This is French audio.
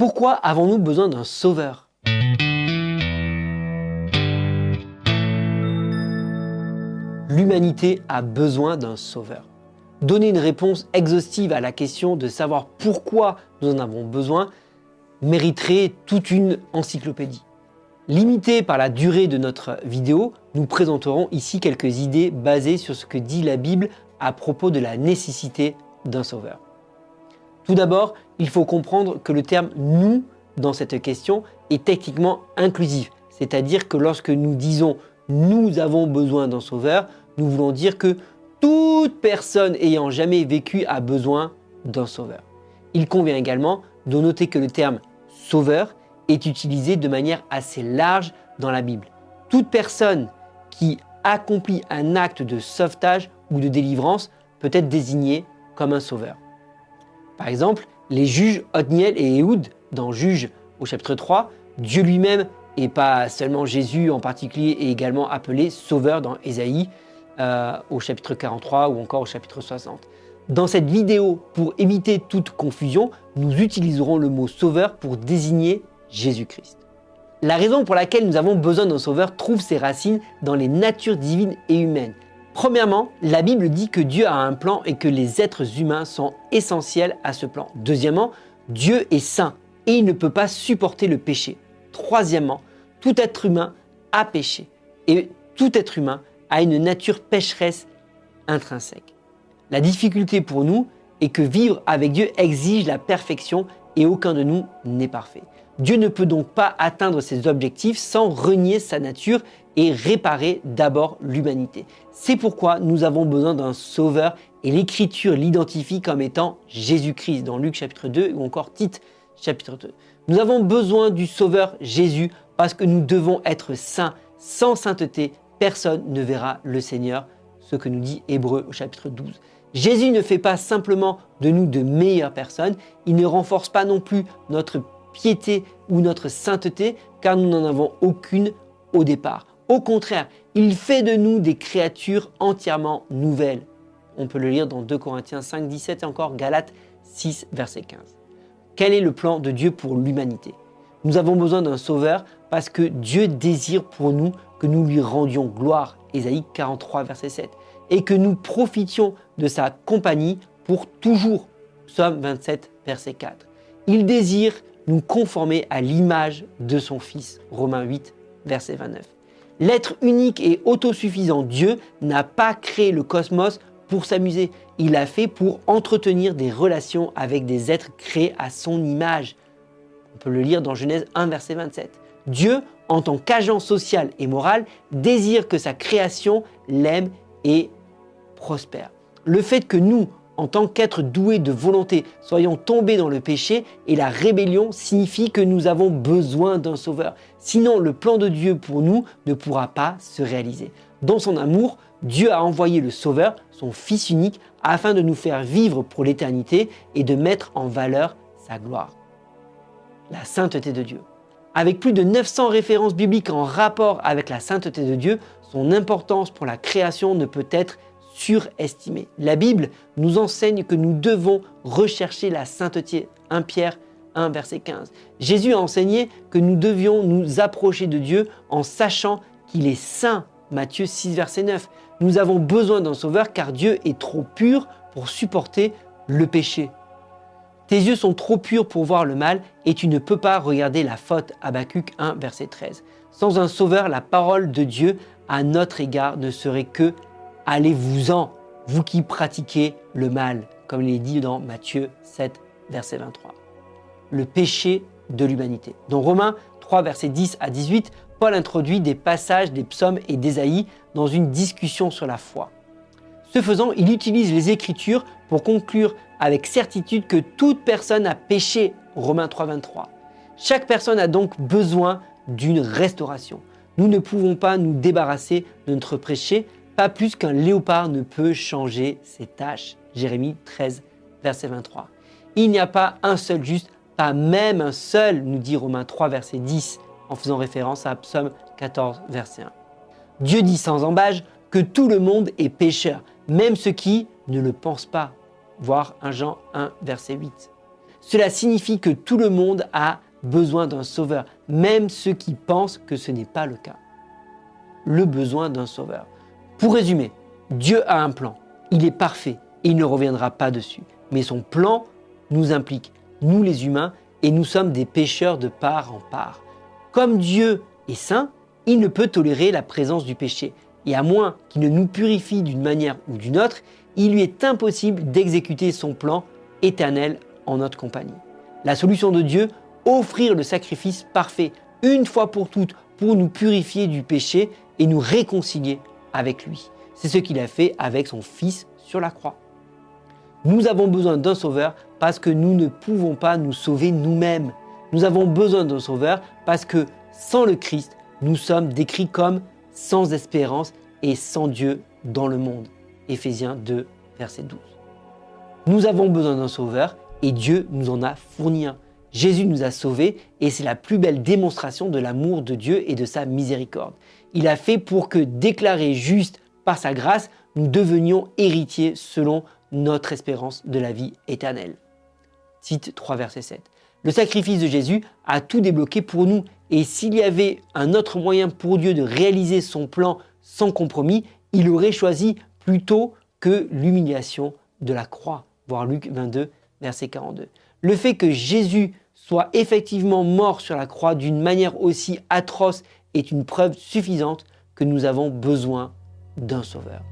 Pourquoi avons-nous besoin d'un sauveur? L'humanité a besoin d'un sauveur. Donner une réponse exhaustive à la question de savoir pourquoi nous en avons besoin mériterait toute une encyclopédie. Limité par la durée de notre vidéo, nous présenterons ici quelques idées basées sur ce que dit la Bible à propos de la nécessité d'un sauveur. Tout d'abord, il faut comprendre que le terme nous dans cette question est techniquement inclusif, c'est-à-dire que lorsque nous disons nous avons besoin d'un sauveur, nous voulons dire que toute personne ayant jamais vécu a besoin d'un sauveur. Il convient également de noter que le terme sauveur est utilisé de manière assez large dans la Bible. Toute personne qui accomplit un acte de sauvetage ou de délivrance peut être désignée comme un sauveur. Par exemple, les juges Othniel et Ehud dans Juges au chapitre 3, Dieu lui-même et pas seulement Jésus en particulier est également appelé sauveur dans Ésaïe euh, au chapitre 43 ou encore au chapitre 60. Dans cette vidéo, pour éviter toute confusion, nous utiliserons le mot sauveur pour désigner Jésus-Christ. La raison pour laquelle nous avons besoin d'un sauveur trouve ses racines dans les natures divines et humaines. Premièrement, la Bible dit que Dieu a un plan et que les êtres humains sont essentiels à ce plan. Deuxièmement, Dieu est saint et il ne peut pas supporter le péché. Troisièmement, tout être humain a péché et tout être humain a une nature pécheresse intrinsèque. La difficulté pour nous est que vivre avec Dieu exige la perfection et aucun de nous n'est parfait. Dieu ne peut donc pas atteindre ses objectifs sans renier sa nature et réparer d'abord l'humanité. C'est pourquoi nous avons besoin d'un sauveur et l'Écriture l'identifie comme étant Jésus-Christ dans Luc chapitre 2 ou encore Tite chapitre 2. Nous avons besoin du sauveur Jésus parce que nous devons être saints. Sans sainteté, personne ne verra le Seigneur, ce que nous dit Hébreu au chapitre 12. Jésus ne fait pas simplement de nous de meilleures personnes, il ne renforce pas non plus notre piété ou notre sainteté, car nous n'en avons aucune au départ. Au contraire, il fait de nous des créatures entièrement nouvelles. On peut le lire dans 2 Corinthiens 5, 17 et encore Galates 6, verset 15. Quel est le plan de Dieu pour l'humanité? Nous avons besoin d'un sauveur parce que Dieu désire pour nous que nous lui rendions gloire, Ésaïe 43, verset 7, et que nous profitions de sa compagnie pour toujours, Psaume 27, verset 4. Il désire nous conformer à l'image de son Fils, Romains 8, verset 29. L'être unique et autosuffisant Dieu n'a pas créé le cosmos pour s'amuser, il l'a fait pour entretenir des relations avec des êtres créés à son image. On peut le lire dans Genèse 1, verset 27. Dieu, en tant qu'agent social et moral, désire que sa création l'aime et prospère. Le fait que nous, en tant qu'êtres doués de volonté, soyons tombés dans le péché et la rébellion signifie que nous avons besoin d'un sauveur. Sinon, le plan de Dieu pour nous ne pourra pas se réaliser. Dans son amour, Dieu a envoyé le Sauveur, son Fils unique, afin de nous faire vivre pour l'éternité et de mettre en valeur sa gloire. La sainteté de Dieu. Avec plus de 900 références bibliques en rapport avec la sainteté de Dieu, son importance pour la création ne peut être surestimée. La Bible nous enseigne que nous devons rechercher la sainteté. 1 Pierre 1 verset 15. Jésus a enseigné que nous devions nous approcher de Dieu en sachant qu'il est saint. Matthieu 6 verset 9. Nous avons besoin d'un sauveur car Dieu est trop pur pour supporter le péché. Tes yeux sont trop purs pour voir le mal et tu ne peux pas regarder la faute. Habacuc 1, verset 13. Sans un sauveur, la parole de Dieu à notre égard ne serait que Allez-vous-en, vous qui pratiquez le mal, comme il est dit dans Matthieu 7, verset 23. Le péché de l'humanité. Dans Romains 3, verset 10 à 18, Paul introduit des passages des psaumes et d'Ésaïe dans une discussion sur la foi. Ce faisant, il utilise les Écritures pour conclure avec certitude que toute personne a péché. Romains 3.23. Chaque personne a donc besoin d'une restauration. Nous ne pouvons pas nous débarrasser de notre péché, pas plus qu'un léopard ne peut changer ses tâches. Jérémie 13, verset 23. Il n'y a pas un seul juste, pas même un seul, nous dit Romains 3, verset 10, en faisant référence à Psaume 14, verset 1. Dieu dit sans embâge que tout le monde est pécheur, même ceux qui ne le pensent pas. Voir 1 Jean 1, verset 8. Cela signifie que tout le monde a besoin d'un sauveur, même ceux qui pensent que ce n'est pas le cas. Le besoin d'un sauveur. Pour résumer, Dieu a un plan. Il est parfait et il ne reviendra pas dessus. Mais son plan nous implique, nous les humains, et nous sommes des pécheurs de part en part. Comme Dieu est saint, il ne peut tolérer la présence du péché. Et à moins qu'il ne nous purifie d'une manière ou d'une autre, il lui est impossible d'exécuter son plan éternel en notre compagnie. La solution de Dieu, offrir le sacrifice parfait, une fois pour toutes, pour nous purifier du péché et nous réconcilier avec lui. C'est ce qu'il a fait avec son Fils sur la croix. Nous avons besoin d'un sauveur parce que nous ne pouvons pas nous sauver nous-mêmes. Nous avons besoin d'un sauveur parce que sans le Christ, nous sommes décrits comme sans espérance et sans Dieu dans le monde. Éphésiens 2, verset 12. Nous avons besoin d'un sauveur et Dieu nous en a fourni un. Jésus nous a sauvés et c'est la plus belle démonstration de l'amour de Dieu et de sa miséricorde. Il a fait pour que, déclarés justes par sa grâce, nous devenions héritiers selon notre espérance de la vie éternelle. Tite 3, verset 7. Le sacrifice de Jésus a tout débloqué pour nous. Et s'il y avait un autre moyen pour Dieu de réaliser son plan sans compromis, il aurait choisi plutôt que l'humiliation de la croix. Voir Luc 22, verset 42. Le fait que Jésus soit effectivement mort sur la croix d'une manière aussi atroce est une preuve suffisante que nous avons besoin d'un sauveur.